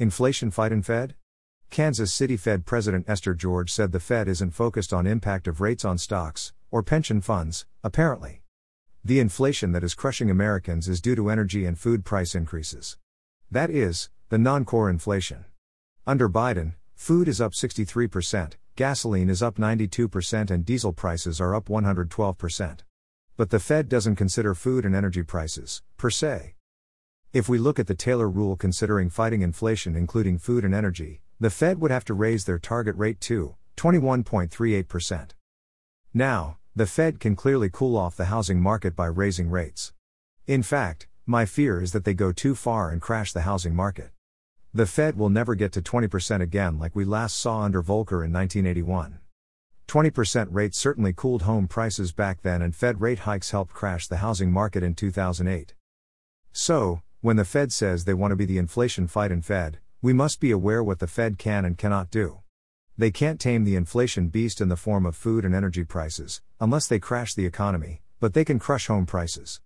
Inflation fight fightin' Fed? Kansas City Fed President Esther George said the Fed isn't focused on impact of rates on stocks or pension funds, apparently. The inflation that is crushing Americans is due to energy and food price increases. That is, the non-core inflation. Under Biden, food is up 63%, gasoline is up 92% and diesel prices are up 112%. But the Fed doesn't consider food and energy prices, per se. If we look at the Taylor rule considering fighting inflation, including food and energy, the Fed would have to raise their target rate to 21.38%. Now, the Fed can clearly cool off the housing market by raising rates. In fact, my fear is that they go too far and crash the housing market. The Fed will never get to 20% again like we last saw under Volcker in 1981. 20% rates certainly cooled home prices back then, and Fed rate hikes helped crash the housing market in 2008. So, when the Fed says they want to be the inflation fightin' Fed, we must be aware what the Fed can and cannot do. They can't tame the inflation beast in the form of food and energy prices, unless they crash the economy, but they can crush home prices.